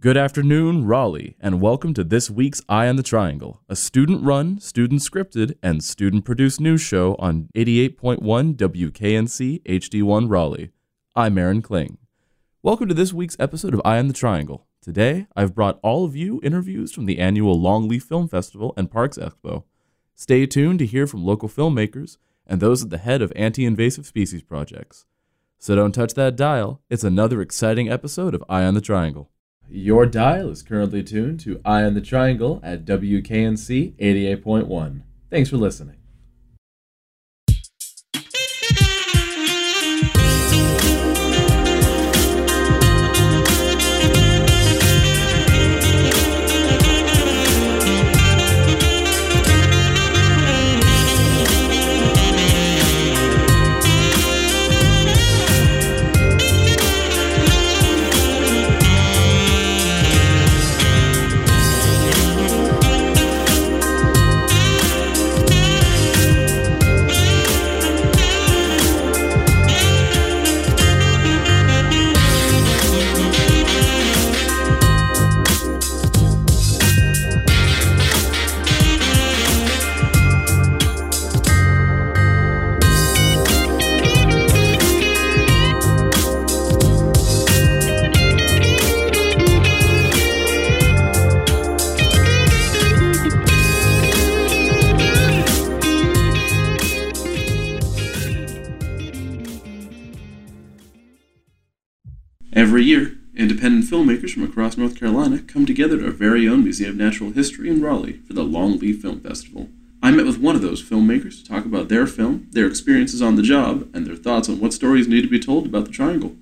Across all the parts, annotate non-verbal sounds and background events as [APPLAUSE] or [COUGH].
Good afternoon, Raleigh, and welcome to this week's Eye on the Triangle, a student run, student scripted, and student produced news show on 88.1 WKNC HD1 Raleigh. I'm Aaron Kling. Welcome to this week's episode of Eye on the Triangle. Today, I've brought all of you interviews from the annual Longleaf Film Festival and Parks Expo. Stay tuned to hear from local filmmakers and those at the head of anti invasive species projects. So don't touch that dial, it's another exciting episode of Eye on the Triangle. Your dial is currently tuned to Eye on the Triangle at WKNC 88.1. Thanks for listening. Museum of Natural History in Raleigh for the Longleaf Film Festival. I met with one of those filmmakers to talk about their film, their experiences on the job, and their thoughts on what stories need to be told about the Triangle.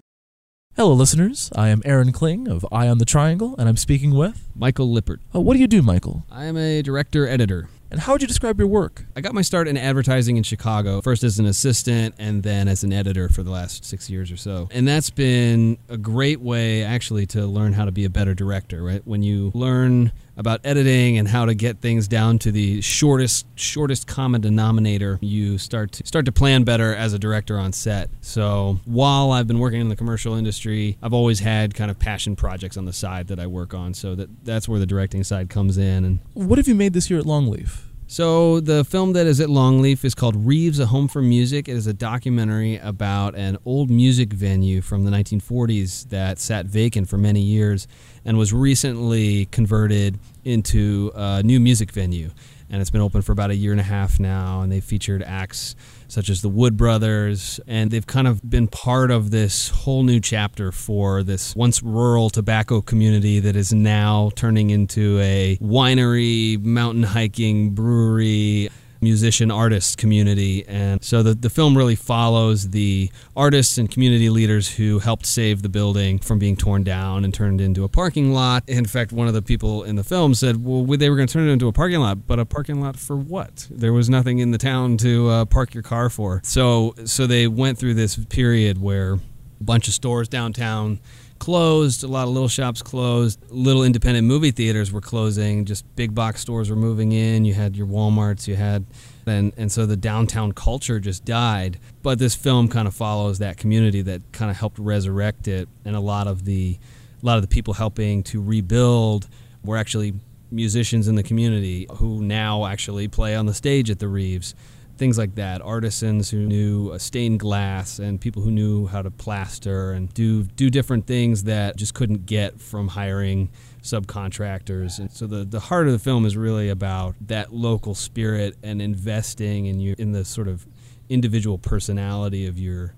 Hello, listeners. I am Aaron Kling of Eye on the Triangle, and I'm speaking with. Michael Lippert. Uh, what do you do, Michael? I am a director editor. And how would you describe your work? I got my start in advertising in Chicago, first as an assistant and then as an editor for the last six years or so. And that's been a great way, actually, to learn how to be a better director, right? When you learn about editing and how to get things down to the shortest shortest common denominator. You start to start to plan better as a director on set. So while i've been working in the commercial industry i've always had kind of passion projects on the side that i work on. So that that's where the directing side comes in. And What have you made this year at Longleaf? so the film that is at Longleaf is called Reeves: A Home for Music. It is a documentary about an old music venue from the 1940s that sat vacant for many years and was recently converted into a new music venue. And it's been open for about a year and a half now, and they've featured acts such as the Wood Brothers, and they've kind of been part of this whole new chapter for this once rural tobacco community that is now turning into a winery, mountain hiking, brewery, musician artist community. And so the, the film really follows the artists and community leaders who helped save the building from being torn down and turned into a parking lot. In fact, one of the people in the film said, well, they were going to turn it into a parking lot, but a parking lot for what? There was nothing in the town to uh, park your car for. So, so they went through this period where a bunch of stores downtown closed, a lot of little shops closed, little independent movie theaters were closing, just big box stores were moving in, you had your Walmarts, you had and and so the downtown culture just died. But this film kind of follows that community that kind of helped resurrect it. And a lot of the a lot of the people helping to rebuild were actually musicians in the community who now actually play on the stage at the Reeves things like that. Artisans who knew uh, stained glass and people who knew how to plaster and do do different things that just couldn't get from hiring subcontractors. And so the the heart of the film is really about that local spirit and investing in you in the sort of individual personality of your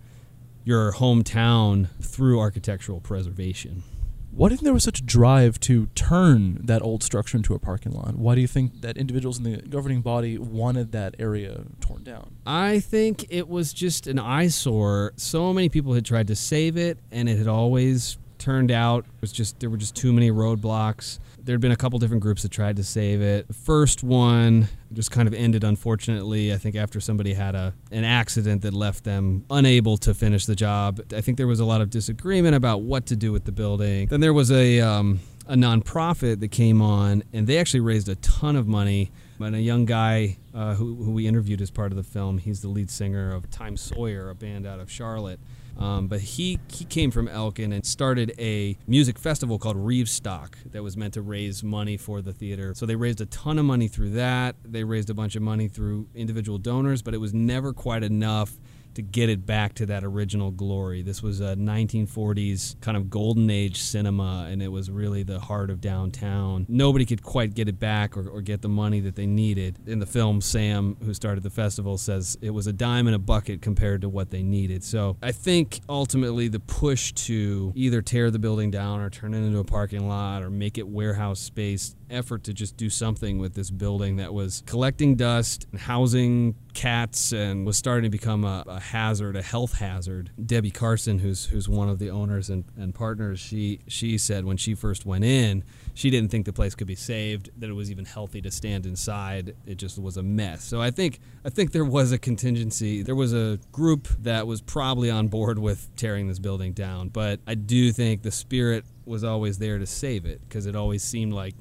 your hometown through architectural preservation. You think there was such a drive to turn that old structure into a parking lot? Why do you think that individuals in the governing body wanted that area torn down? I think it was just an eyesore. So many people had tried to save it, and it had always turned out it was just there were just too many roadblocks. There had been a couple different groups that tried to save it. First one just kind of ended unfortunately. I think after somebody had a an accident that left them unable to finish the job. I think there was a lot of disagreement about what to do with the building. Then there was a um, a nonprofit that came on, and they actually raised a ton of money. And a young guy uh, who, who we interviewed as part of the film, he's the lead singer of Time Sawyer, a band out of Charlotte. Um, but he he came from Elkin and started a music festival called Reeves Stock that was meant to raise money for the theater. So they raised a ton of money through that. They raised a bunch of money through individual donors, but it was never quite enough to get it back to that original glory. This was a 1940s kind of golden age cinema, and it was really the heart of downtown. Nobody could quite get it back or, or, get the money that they needed. In the film, Sam, who started the festival, says it was a dime in a bucket compared to what they needed. So I think ultimately the push to either tear the building down or turn it into a parking lot or make it warehouse space effort to just do something with this building that was collecting dust, and housing cats, and was starting to become a, a hazard, a health hazard. Debbie Carson, who's who's one of the owners and, and partners, she she said when she first went in, she didn't think the place could be saved, that it was even healthy to stand inside. It just was a mess. So I think I think there was a contingency. There was a group that was probably on board with tearing this building down, but I do think the spirit was always there to save it because it always seemed like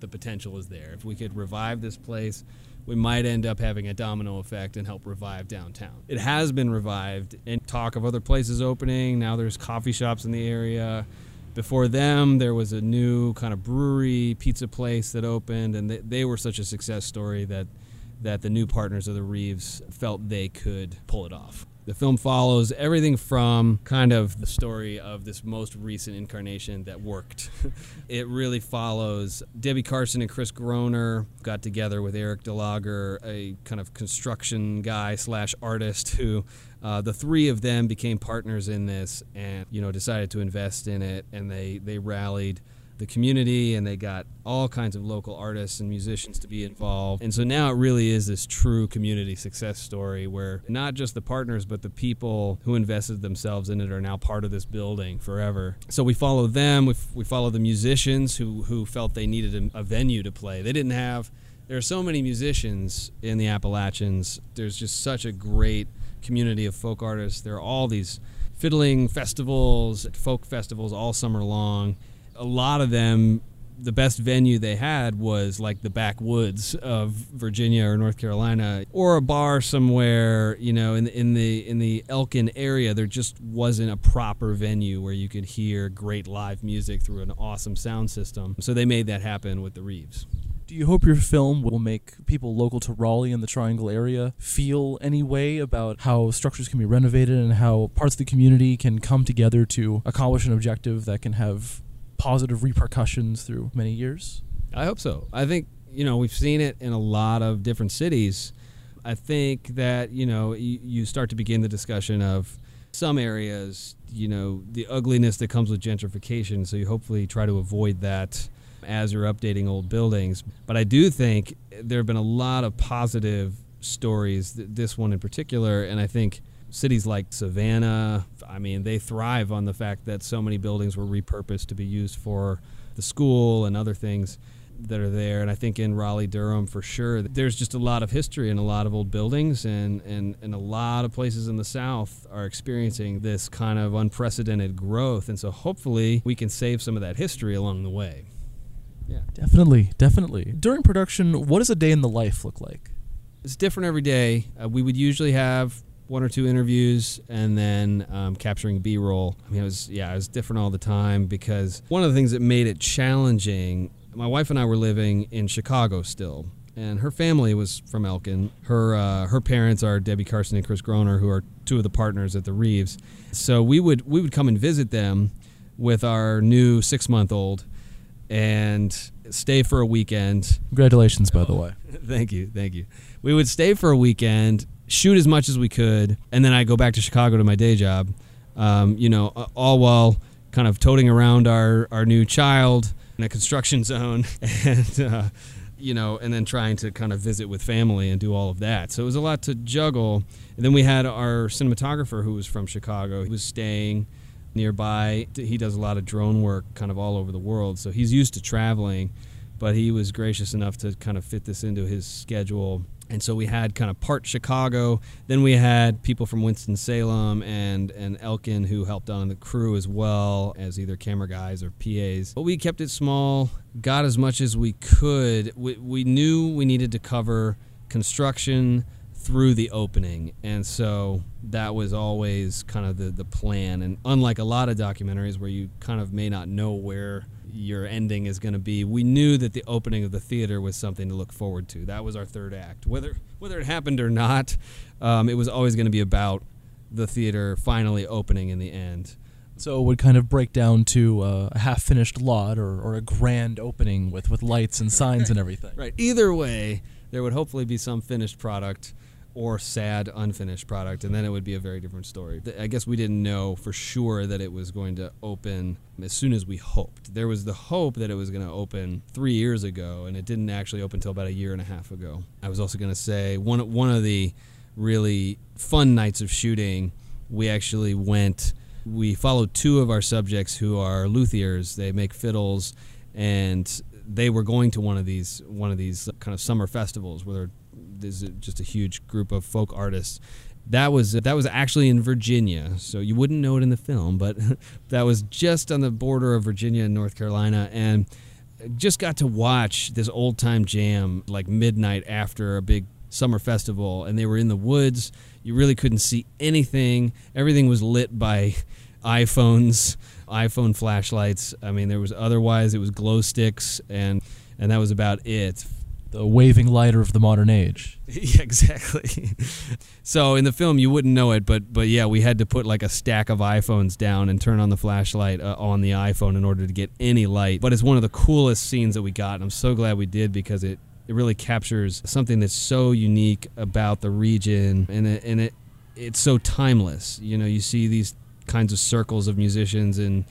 the potential is there. If we could revive this place, we might end up having a domino effect and help revive downtown. It has been revived and talk of other places opening. Now there's coffee shops in the area. Before them, there was a new kind of brewery, pizza place that opened, and they, they were such a success story that that the new partners of the Reeves felt they could pull it off. The film follows everything from kind of the story of this most recent incarnation that worked. [LAUGHS] it really follows Debbie Carson and Chris Groner got together with Eric DeLager, a kind of construction guy slash artist who uh, the three of them became partners in this and you know decided to invest in it and they they rallied the community and they got all kinds of local artists and musicians to be involved. And so now it really is this true community success story where not just the partners, but the people who invested themselves in it are now part of this building forever. So we follow them, we, we follow the musicians who, who felt they needed a, a venue to play. They didn't have, there are so many musicians in the Appalachians. There's just such a great community of folk artists. There are all these fiddling festivals, folk festivals all summer long a lot of them the best venue they had was like the backwoods of Virginia or North Carolina or a bar somewhere, you know, in in the in the Elkin area there just wasn't a proper venue where you could hear great live music through an awesome sound system. So they made that happen with the Reeves. Do you hope your film will make people local to Raleigh and the Triangle area feel any way about how structures can be renovated and how parts of the community can come together to accomplish an objective that can have positive repercussions through many years? I hope so. I think, you know, we've seen it in a lot of different cities. I think that, you know, you, start to begin the discussion of some areas, you know, the ugliness that comes with gentrification. So you hopefully try to avoid that as you're updating old buildings. But I do think there have been a lot of positive stories, this one in particular, and I think cities like Savannah, I mean, they thrive on the fact that so many buildings were repurposed to be used for the school and other things that are there. And I think in Raleigh, Durham, for sure, there's just a lot of history and a lot of old buildings, and, and, and a lot of places in the South are experiencing this kind of unprecedented growth. And so hopefully we can save some of that history along the way. Yeah. Definitely, definitely. During production, what does a day in the life look like? It's different every day. Uh, we would usually have one or two interviews and then um, capturing b-roll. I mean it was yeah it was different all the time because one of the things that made it challenging my wife and i were living in chicago still and her family was from elkin. Her uh, her parents are debbie carson and chris groner who are two of the partners at the reeves. So we would we would come and visit them with our new six month old and stay for a weekend. Congratulations by the way. [LAUGHS] Thank you thank you. We would stay for a weekend shoot as much as we could, and then I go back to Chicago to my day job. Um, you know, all while kind of toting around our our new child in a construction zone, [LAUGHS] and uh, you know, and then trying to kind of visit with family and do all of that. So it was a lot to juggle. And then we had our cinematographer who was from Chicago. He was staying nearby. He does a lot of drone work kind of all over the world, so he's used to traveling. But he was gracious enough to kind of fit this into his schedule and so we had kind of part Chicago. Then we had people from Winston Salem and and Elkin who helped on the crew as well as either camera guys or PAs. But we kept it small, got as much as we could. We, we knew we needed to cover construction, through the opening. And so that was always kind of the, the plan. And unlike a lot of documentaries where you kind of may not know where your ending is going to be, we knew that the opening of the theater was something to look forward to. That was our third act. Whether, whether it happened or not, um, it was always going to be about the theater finally opening in the end. So it would kind of break down to uh, a half finished lot or, or a grand opening with, with lights and signs and everything. Right. Either way, there would hopefully be some finished product or sad unfinished product, and then it would be a very different story. I guess we didn't know for sure that it was going to open as soon as we hoped. There was the hope that it was going to open three years ago, and it didn't actually open until about a year and a half ago. I was also going to say one one of the really fun nights of shooting, we actually went. We followed two of our subjects who are luthiers. They make fiddles, and they were going to one of these one of these kind of summer festivals where there's just a huge group of folk artists. That was that was actually in Virginia, so you wouldn't know it in the film, but [LAUGHS] that was just on the border of Virginia and North Carolina, and just got to watch this old time jam like midnight after a big summer festival, and they were in the woods. You really couldn't see anything. Everything was lit by [LAUGHS] iPhones iPhone flashlights. I mean, there was otherwise it was glow sticks, and and that was about it. The waving lighter of the modern age. [LAUGHS] yeah, exactly. [LAUGHS] so in the film, you wouldn't know it, but but yeah, we had to put like a stack of iPhones down and turn on the flashlight uh, on the iPhone in order to get any light. But it's one of the coolest scenes that we got, and I'm so glad we did because it it really captures something that's so unique about the region, and it, and it it's so timeless. You know, you see these kinds of circles of musicians in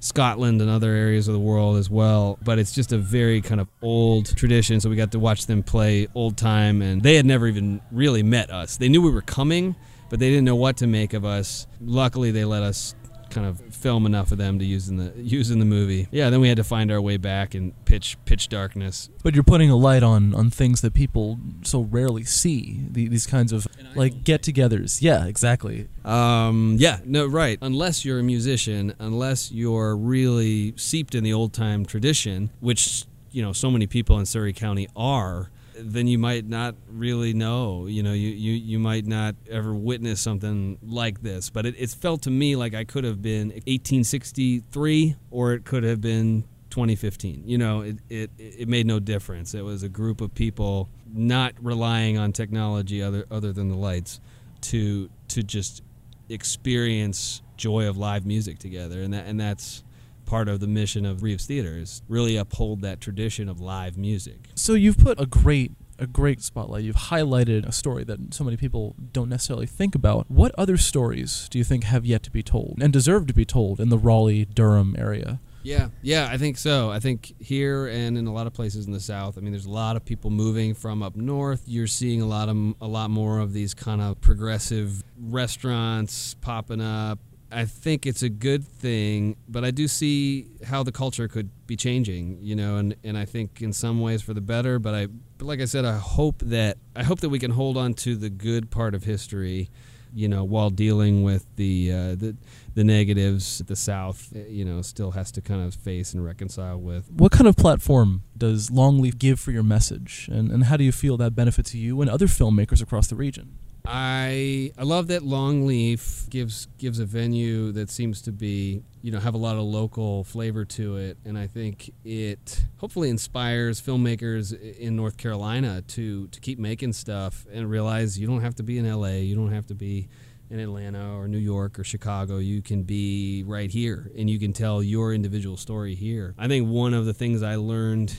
Scotland and other areas of the world as well. But it's just a very kind of old tradition. So we got to watch them play old time, and they had never even really met us. They knew we were coming, but they didn't know what to make of us. Luckily, they let us kind of film enough of them to use in the [LAUGHS] use in the movie. Yeah, then we had to find our way back in pitch pitch darkness. But you're putting a light on on things that people so rarely see. The, these kinds of like get-togethers. Yeah, exactly. Um, yeah, no, right. Unless you're a musician, unless you're really seeped in the old time tradition, which you know so many people in Surry County are then you might not really know. You know, you, you, you might not ever witness something like this. But it, it felt to me like I could have been 1863 or it could have been 2015. You know, it, it, it made no difference. It was a group of people not relying on technology other, other than the lights to, to just experience joy of live music together. And, that, and that's part of the mission of Reeves Theater is really uphold that tradition of live music. So you've put a great a great spotlight. You've highlighted a story that so many people don't necessarily think about. What other stories do you think have yet to be told and deserve to be told in the Raleigh Durham area? Yeah, yeah, I think so. I think here and in a lot of places in the South. I mean, there's a lot of people moving from up north. You're seeing a lot of a lot more of these kind of progressive restaurants popping up. I think it's a good thing, but I do see how the culture could be changing, you know, and, and I think in some ways for the better. But I, but like I said, I hope that I hope that we can hold on to the good part of history, you know, while dealing with the uh, the the negatives the South, eh, you know, still has to kind of face and reconcile with. What kind of platform does Longleaf give for your message, and and how do you feel that benefits you and other filmmakers across the region? I I love that Longleaf gives gives a venue that seems to be you know have a lot of local flavor to it, and I think it hopefully inspires filmmakers in North Carolina to to keep making stuff and realize you don't have to be in L.A. You don't have to be in Atlanta or New York or Chicago. You can be right here and you can tell your individual story here. I think one of the things I learned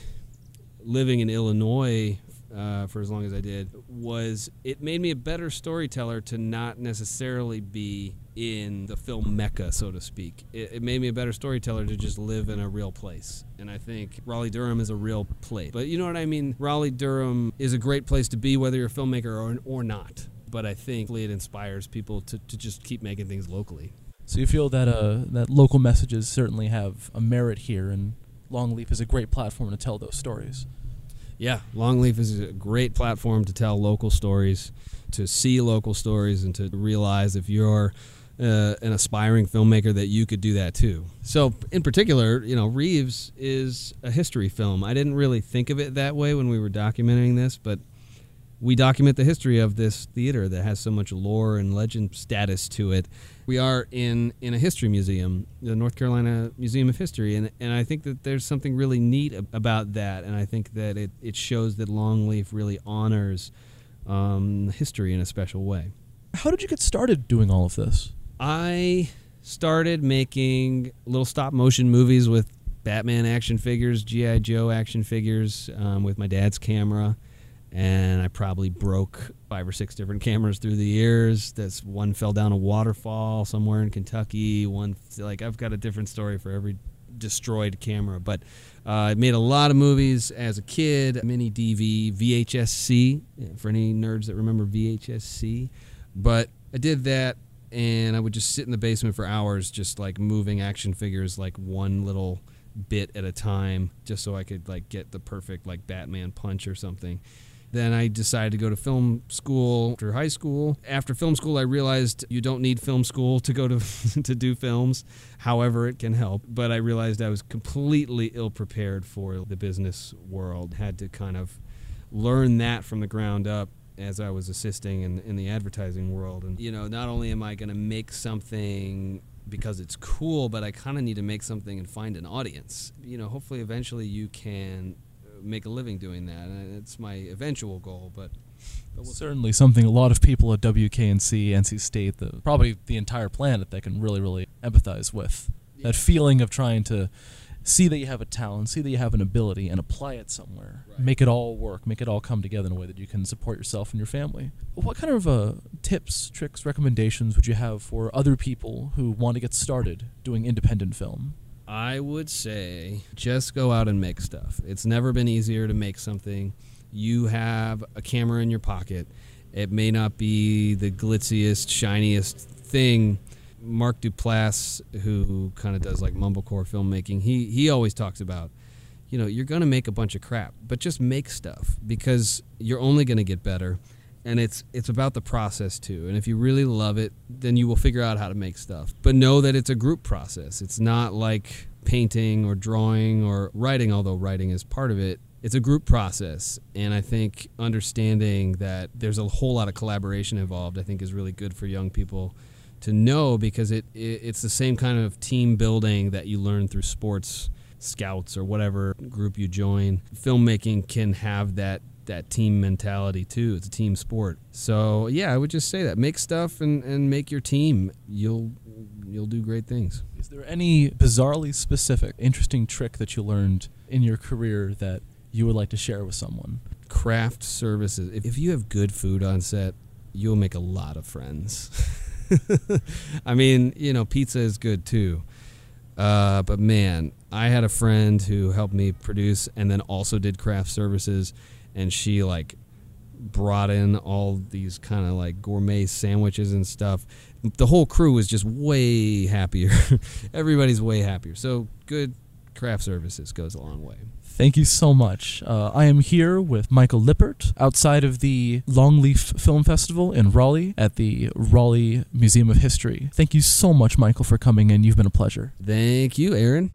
living in Illinois uh, for as long as I did was it made me a better storyteller to not necessarily be in the film mecca, so to speak. It, it, made me a better storyteller to just live in a real place. And I think Raleigh Durham is a real place. But you know what I mean? Raleigh Durham is a great place to be, whether you're a filmmaker or, or not. But I think it inspires people to, to just keep making things locally. So you feel that uh, that local messages certainly have a merit here, and Longleaf is a great platform to tell those stories. Yeah, Longleaf is a great platform to tell local stories, to see local stories, and to realize if you're uh, an aspiring filmmaker that you could do that too. So, in particular, you know, Reeves is a history film. I didn't really think of it that way when we were documenting this, but we document the history of this theater that has so much lore and legend status to it. We are in, in a history museum, the North Carolina Museum of History, and, and I think that there's something really neat about that, and I think that it, it shows that Longleaf really honors um, history in a special way. How did you get started doing all of this? I started making little stop motion movies with Batman action figures, G.I. Joe action figures um, with my dad's camera. And I probably broke five or six different cameras through the years. This one fell down a waterfall somewhere in Kentucky. One, like, I've got a different story for every destroyed camera. But uh, I made a lot of movies as a kid. Mini DV, VHS-C, for any nerds that remember VHS-C. But I did that and I would just sit in the basement for hours, just like moving action figures, like one little bit at a time, just so I could like get the perfect like Batman punch or something. Then I decided to go to film school after high school. After film school, I realized you don't need film school to go to [LAUGHS] to do films. However, it can help. But I realized I was completely ill prepared for the business world. Had to kind of learn that from the ground up as I was assisting in, in the advertising world. And, you know, not only am I going to make something because it's cool, but I kind of need to make something and find an audience. You know, hopefully eventually you can make a living doing that. And it's my eventual goal, but. but we'll Certainly, something a lot of people at WKNC, NC State, the, probably the entire planet, that can really, really empathize with. Yeah. That feeling of trying to see that you have a talent, see that you have an ability, and apply it somewhere. Right. Make it all work. Make it all come together in a way that you can support yourself and your family. What kind of uh, tips, tricks, recommendations would you have for other people who want to get started doing independent film? I would say just go out and make stuff. It's never been easier to make something. You have a camera in your pocket. It may not be the glitziest, shiniest thing Mark Duplass, who kind of does like mumblecore filmmaking, he he always talks about, you know, you're gonna make a bunch of crap, but just make stuff because you're only gonna get better, and it's it's about the process too. And if you really love it, then you will figure out how to make stuff. But know that it's a group process. It's not like painting or drawing or writing, although writing is part of it. It's a group process, and I think understanding that there's a whole lot of collaboration involved, I think, is really good for young people to know because it, it it's the same kind of team building that you learn through sports scouts or whatever group you join. Filmmaking can have that that team mentality too. It's a team sport. So yeah, I would just say that make stuff and, and make your team. You'll you'll do great things. Is there any bizarrely specific, interesting trick that you learned in your career that you would like to share with someone? Craft services. If you have good food on set, you'll make a lot of friends. [LAUGHS] I mean, you know, pizza is good too. Uh, but man, I had a friend who helped me produce and then also did craft services, and she like brought in all these kind of like gourmet sandwiches and stuff. The whole crew was just way happier. [LAUGHS] Everybody's way happier. So good craft services goes a long way. Thank you so much. Uh, I am here with Michael Lippert outside of the Longleaf Film Festival in Raleigh at the Raleigh Museum of History. Thank you so much, Michael, for coming in. You've been a pleasure. Thank you, Aaron.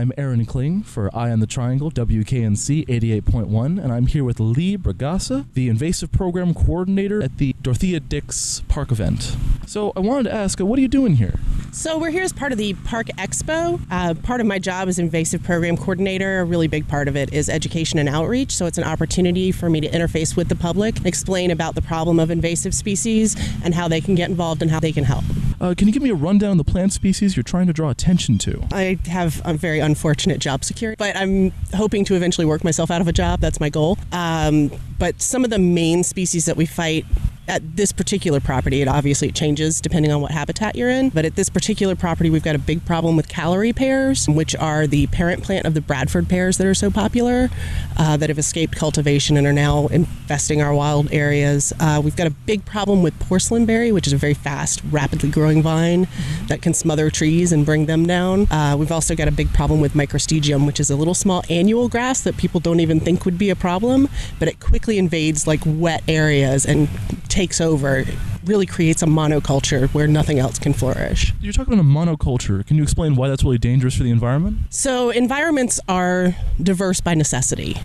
I'm Aaron Kling for Eye on the Triangle, WKNC 88.1, and I'm here with Lee Bragassa, the Invasive Program Coordinator at the Dorothea Dix Park event. So I wanted to ask, uh, what are you doing here? So we're here as part of the Park Expo. Uh, part of my job as Invasive Program Coordinator, a really big part of it is education and outreach. So it's an opportunity for me to interface with the public, explain about the problem of invasive species and how they can get involved and how they can help. Uh, can you give me a rundown of the plant species you're trying to draw attention to? I have a very unfortunate job security, but I'm hoping to eventually work myself out of a job. That's my goal. Um, but some of the main species that we fight at this particular property, it obviously changes depending on what habitat you're in. But at this particular property, we've got a big problem with Callery pears, which are the parent plant of the Bradford pears that are so popular, uh, that have escaped cultivation and are now infesting our wild areas. Uh, we've got a big problem with porcelain berry, which is a very fast, rapidly growing vine that can smother trees and bring them down. Uh, we've also got a big problem with microstegium, which is a little small annual grass that people don't even think would be a problem, but it quickly invades like wet areas and takes over really creates a monoculture where nothing else can flourish. You're talking about a monoculture. Can you explain why that's really dangerous for the environment? So, environments are diverse by necessity.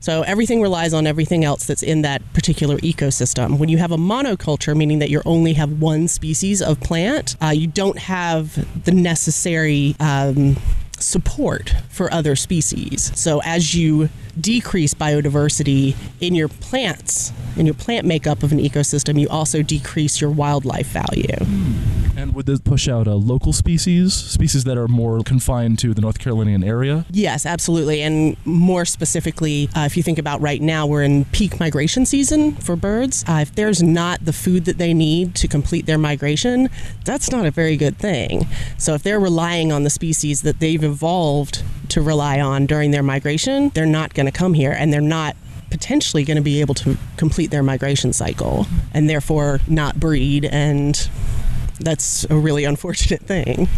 So everything relies on everything else that's in that particular ecosystem. When you have a monoculture, meaning that you only have one species of plant, uh, you don't have the necessary. Um, support for other species. So as you decrease biodiversity in your plants, in your plant makeup of an ecosystem, you also decrease your wildlife value. And would this push out uh, local species, species that are more confined to the North Carolinian area? Yes, absolutely. And more specifically, uh, if you think about right now, we're in peak migration season for birds. Uh, if there's not the food that they need to complete their migration, that's not a very good thing. So if they're relying on the species that they've evolved to rely on during their migration, they're not going to come here and they're not potentially going to be able to complete their migration cycle and therefore not breed and that's a really unfortunate thing.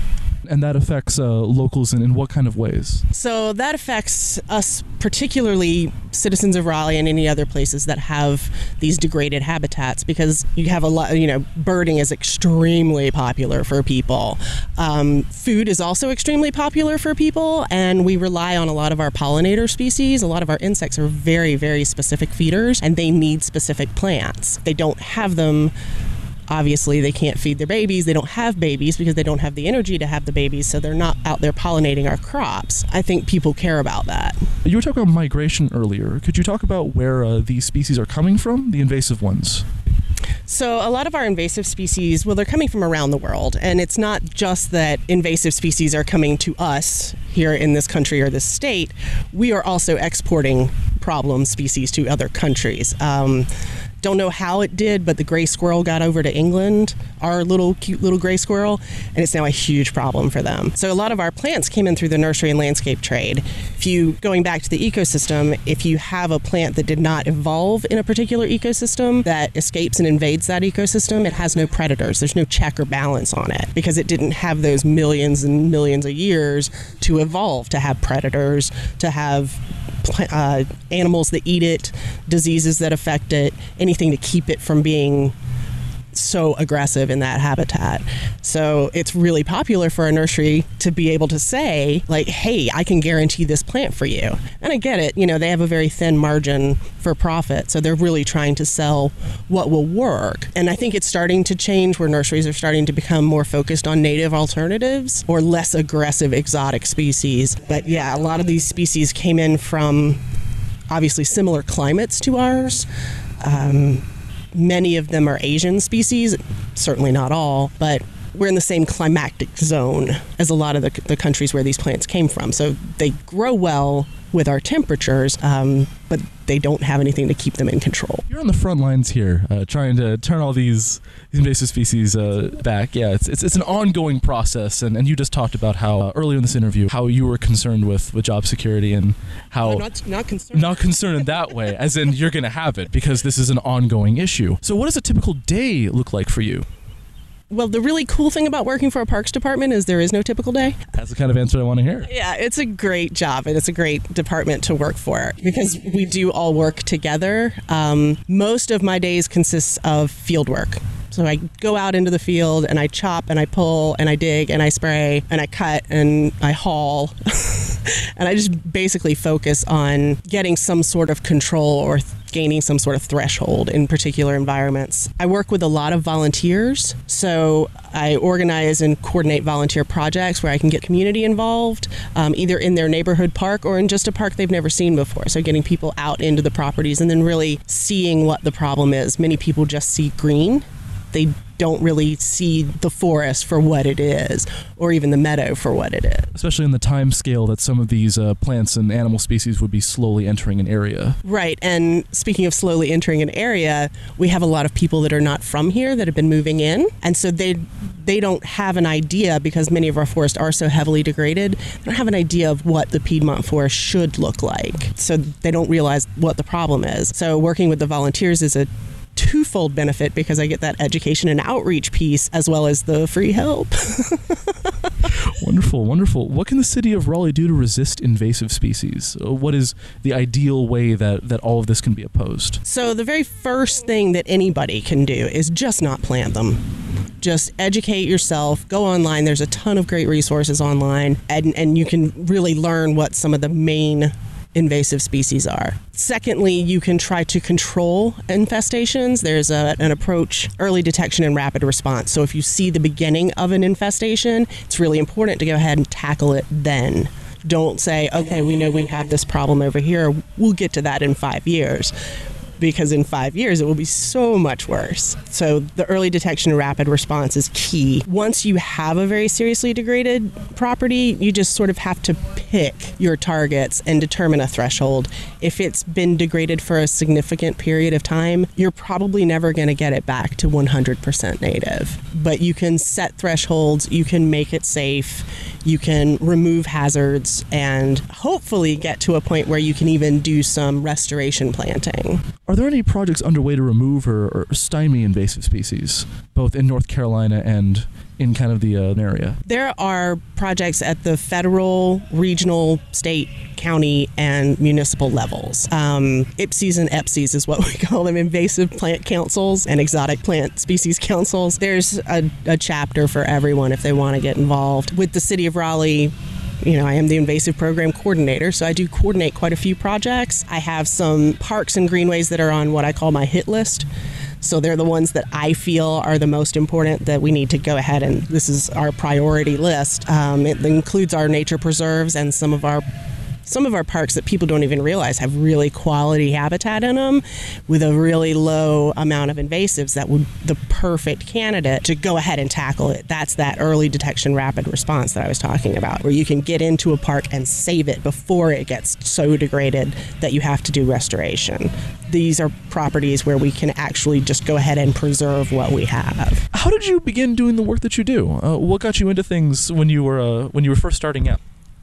And that affects uh, locals in, in what kind of ways? So that affects us, particularly citizens of Raleigh and any other places that have these degraded habitats, because you have a lot, you know, birding is extremely popular for people. Um, food is also extremely popular for people, and we rely on a lot of our pollinator species. A lot of our insects are very, very specific feeders, and they need specific plants. They don't have them obviously they can't feed their babies. They don't have babies because they don't have the energy to have the babies, so they're not out there pollinating our crops. I think people care about that. You were talking about migration earlier. Could you talk about where uh, these species are coming from, the invasive ones? So, a lot of our invasive species, well, they're coming from around the world. And it's not just that invasive species are coming to us here in this country or this state, we are also exporting problem species to other countries. Um, don't know how it did, but the gray squirrel got over to England, our little cute little gray squirrel, and it's now a huge problem for them. So a lot of our plants came in through the nursery and landscape trade. If you going back to the ecosystem, if you have a plant that did not evolve in a particular ecosystem that escapes and invades that ecosystem, it has no predators. There's no check or balance on it because it didn't have those millions and millions of years to evolve to have predators, to have uh, animals that eat it, diseases that affect it, anything to keep it from being so aggressive in that habitat. So it's really popular for a nursery to be able to say, like, hey, I can guarantee this plant for you. And I get it, you know, they have a very thin margin for profit. So they're really trying to sell what will work. And I think it's starting to change where nurseries are starting to become more focused on native alternatives or less aggressive exotic species. But yeah, a lot of these species came in from obviously similar climates to ours. Um, many of them are Asian species, certainly not all, but we're in the same climatic zone as a lot of the, the countries where these plants came from. So they grow well with our temperatures, um, but they don't have anything to keep them in control. You're on the front lines here, uh, trying to turn all these, these invasive species uh, back. Yeah, it's, it's, it's an ongoing process, and, and you just talked about how uh, earlier in this interview how you were concerned with, with job security and how not, not concerned. not concerned in that way, as in you're going to have it because this is an ongoing issue. So, what does a typical day look like for you? Well, the really cool thing about working for a parks department is there is no typical day. That's the kind of answer I want to hear. Yeah, it's a great job and it's a great department to work for because we do all work together. Um, most of my days consists of field work. So I go out into the field and I chop and I pull and I dig and I spray and I cut and I haul. [LAUGHS] and I just basically focus on getting some sort of control or gaining some sort of threshold in particular environments. I work with a lot of volunteers, so I organize and coordinate volunteer projects where I can get community involved, um, either in their neighborhood park or in just a park they've never seen before. So getting people out into the properties and then really seeing what the problem is. Many people just see green. They don't really see the forest for what it is, or even the meadow for what it is. Especially in the time scale that some of these uh, plants and animal species would be slowly entering an area. Right. And speaking of slowly entering an area, we have a lot of people that are not from here that have been moving in. And so they they don't have an idea because many of our forests are so heavily degraded. They don't have an idea of what the Piedmont forest should look like. So they don't realize what the problem is. So working with the volunteers is a twofold benefit because I get that education and outreach piece as well as the free help. [LAUGHS] wonderful, wonderful. What can the city of Raleigh do to resist invasive species? Uh, What is the ideal way that, that all of this can be opposed? So, the very first thing that anybody can do is just not plant them. Just educate yourself, go online. There's a ton of great resources online, and, and you can really learn what some of the main invasive species are. Secondly, you can try to control infestations. There's a, an approach, early detection and rapid response. So if you see the beginning of an infestation, it's really important to go ahead and tackle it then. Don't say, okay, we know we have this problem over here. We'll get to that in five years because in five years it will be so much worse. So the early detection and rapid response is key. Once you have a very seriously degraded property, you just sort of have to pick your targets and determine a threshold. If it's been degraded for a significant period of time, you're probably never going to get it back to 100% native. But you can set thresholds, you can make it safe, you can remove hazards, and hopefully get to a point where you can even do some restoration planting. Are there any projects underway to remove or, or stymie invasive species, both in North Carolina and in kind of the uh, area? There are projects at the federal, regional, state, county, and municipal levels. Um, IPSES and EPSES is what [LAUGHS] we call them invasive plant councils and exotic plant species councils. There's a, a chapter for everyone if they want to get involved. With the city of Raleigh, you know, I am the invasive program coordinator, so I do coordinate quite a few projects. I have some parks and greenways that are on what I call my hit list. So they're the ones that I feel are the most important that we need to go ahead and this is our priority list. Um, it includes our nature preserves and some of our some of our parks that people don't even realize have really quality habitat in them with a really low amount of invasives that would the perfect candidate to go ahead and tackle it that's that early detection rapid response that i was talking about where you can get into a park and save it before it gets so degraded that you have to do restoration these are properties where we can actually just go ahead and preserve what we have How did you begin doing the work that you do? Uh, what got you into things when you were uh, when you were first starting out?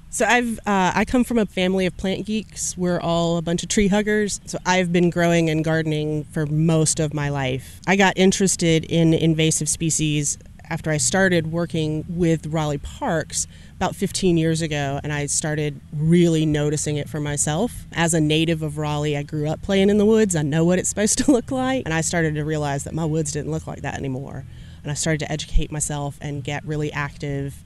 So I've uh, I come from a family of plant geeks. We're all a bunch of tree huggers. So I've been growing and gardening for most of my life. I got interested in invasive species after I started working with Raleigh Parks about 15 years ago, and I started really noticing it for myself. As a native of Raleigh, I grew up playing in the woods. I know what it's [LAUGHS] supposed to look like, and I started to realize that my woods didn't look like that anymore. And I started to educate myself and get really active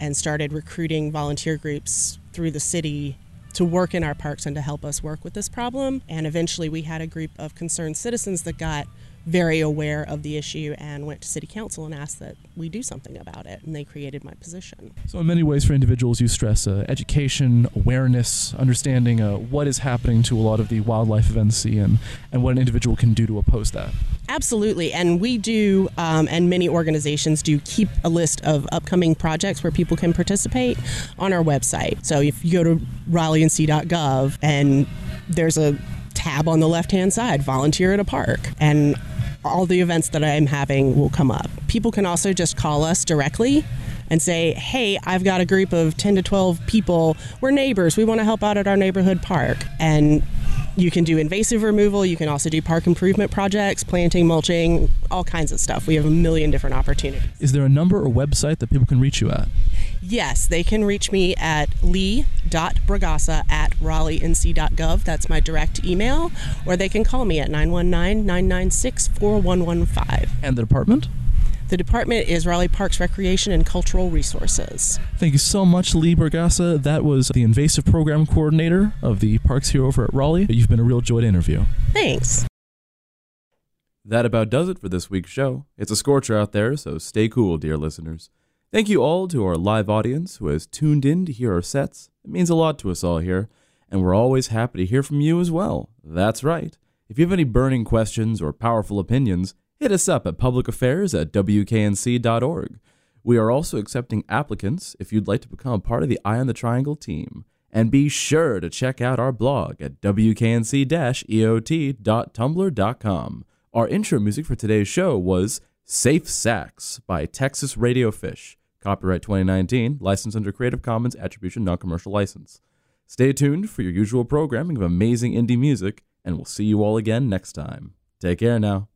and started recruiting volunteer groups through the city to work in our parks and to help us work with this problem. And eventually, we had a group of concerned citizens that got very aware of the issue and went to city council and asked that we do something about it. And they created my position. So, in many ways, for individuals, you stress uh, education, awareness, understanding uh, what is happening to a lot of the wildlife events and and what an individual can do to oppose that. Absolutely. And we do, um, and many organizations do, keep a list of upcoming projects where people can participate on our website. So if you go to raleighNC.gov and there's a tab on the left hand side, volunteer at a park. And all the events that I'm having will come up. People can also just call us directly and say, hey, I've got a group of 10 to 12 people. We're neighbors. We want to help out at our neighborhood park. And you can do invasive removal. You can also do park improvement projects, planting, mulching, all kinds of stuff. We have a million different opportunities. Is there a number or website that people can reach you at? Yes, they can reach me at lee.bragassa at raleighNC.gov. That's my direct email. Or they can call me at 919 996 4115. And the department? The department is Raleigh Parks Recreation and Cultural Resources. Thank you so much, Lee Bragassa. That was the invasive program coordinator of the parks here over at Raleigh. You've been a real joy to interview. Thanks. That about does it for this week's show. It's a scorcher out there, so stay cool, dear listeners. Thank you all to our live audience who has tuned in to hear our sets. It means a lot to us all here, and we're always happy to hear from you as well. That's right. If you have any burning questions or powerful opinions, hit us up at publicaffairs at wknc.org. We are also accepting applicants if you'd like to become a part of the Eye on the Triangle team. And be sure to check out our blog at wknc-eot.tumblr.com. Our intro music for today's show was Safe Sax by Texas Radio Fish. Copyright 2019, licensed under Creative Commons Attribution Non-Commercial License. Stay tuned for your usual programming of amazing indie music, and we'll see you all again next time. Take care now.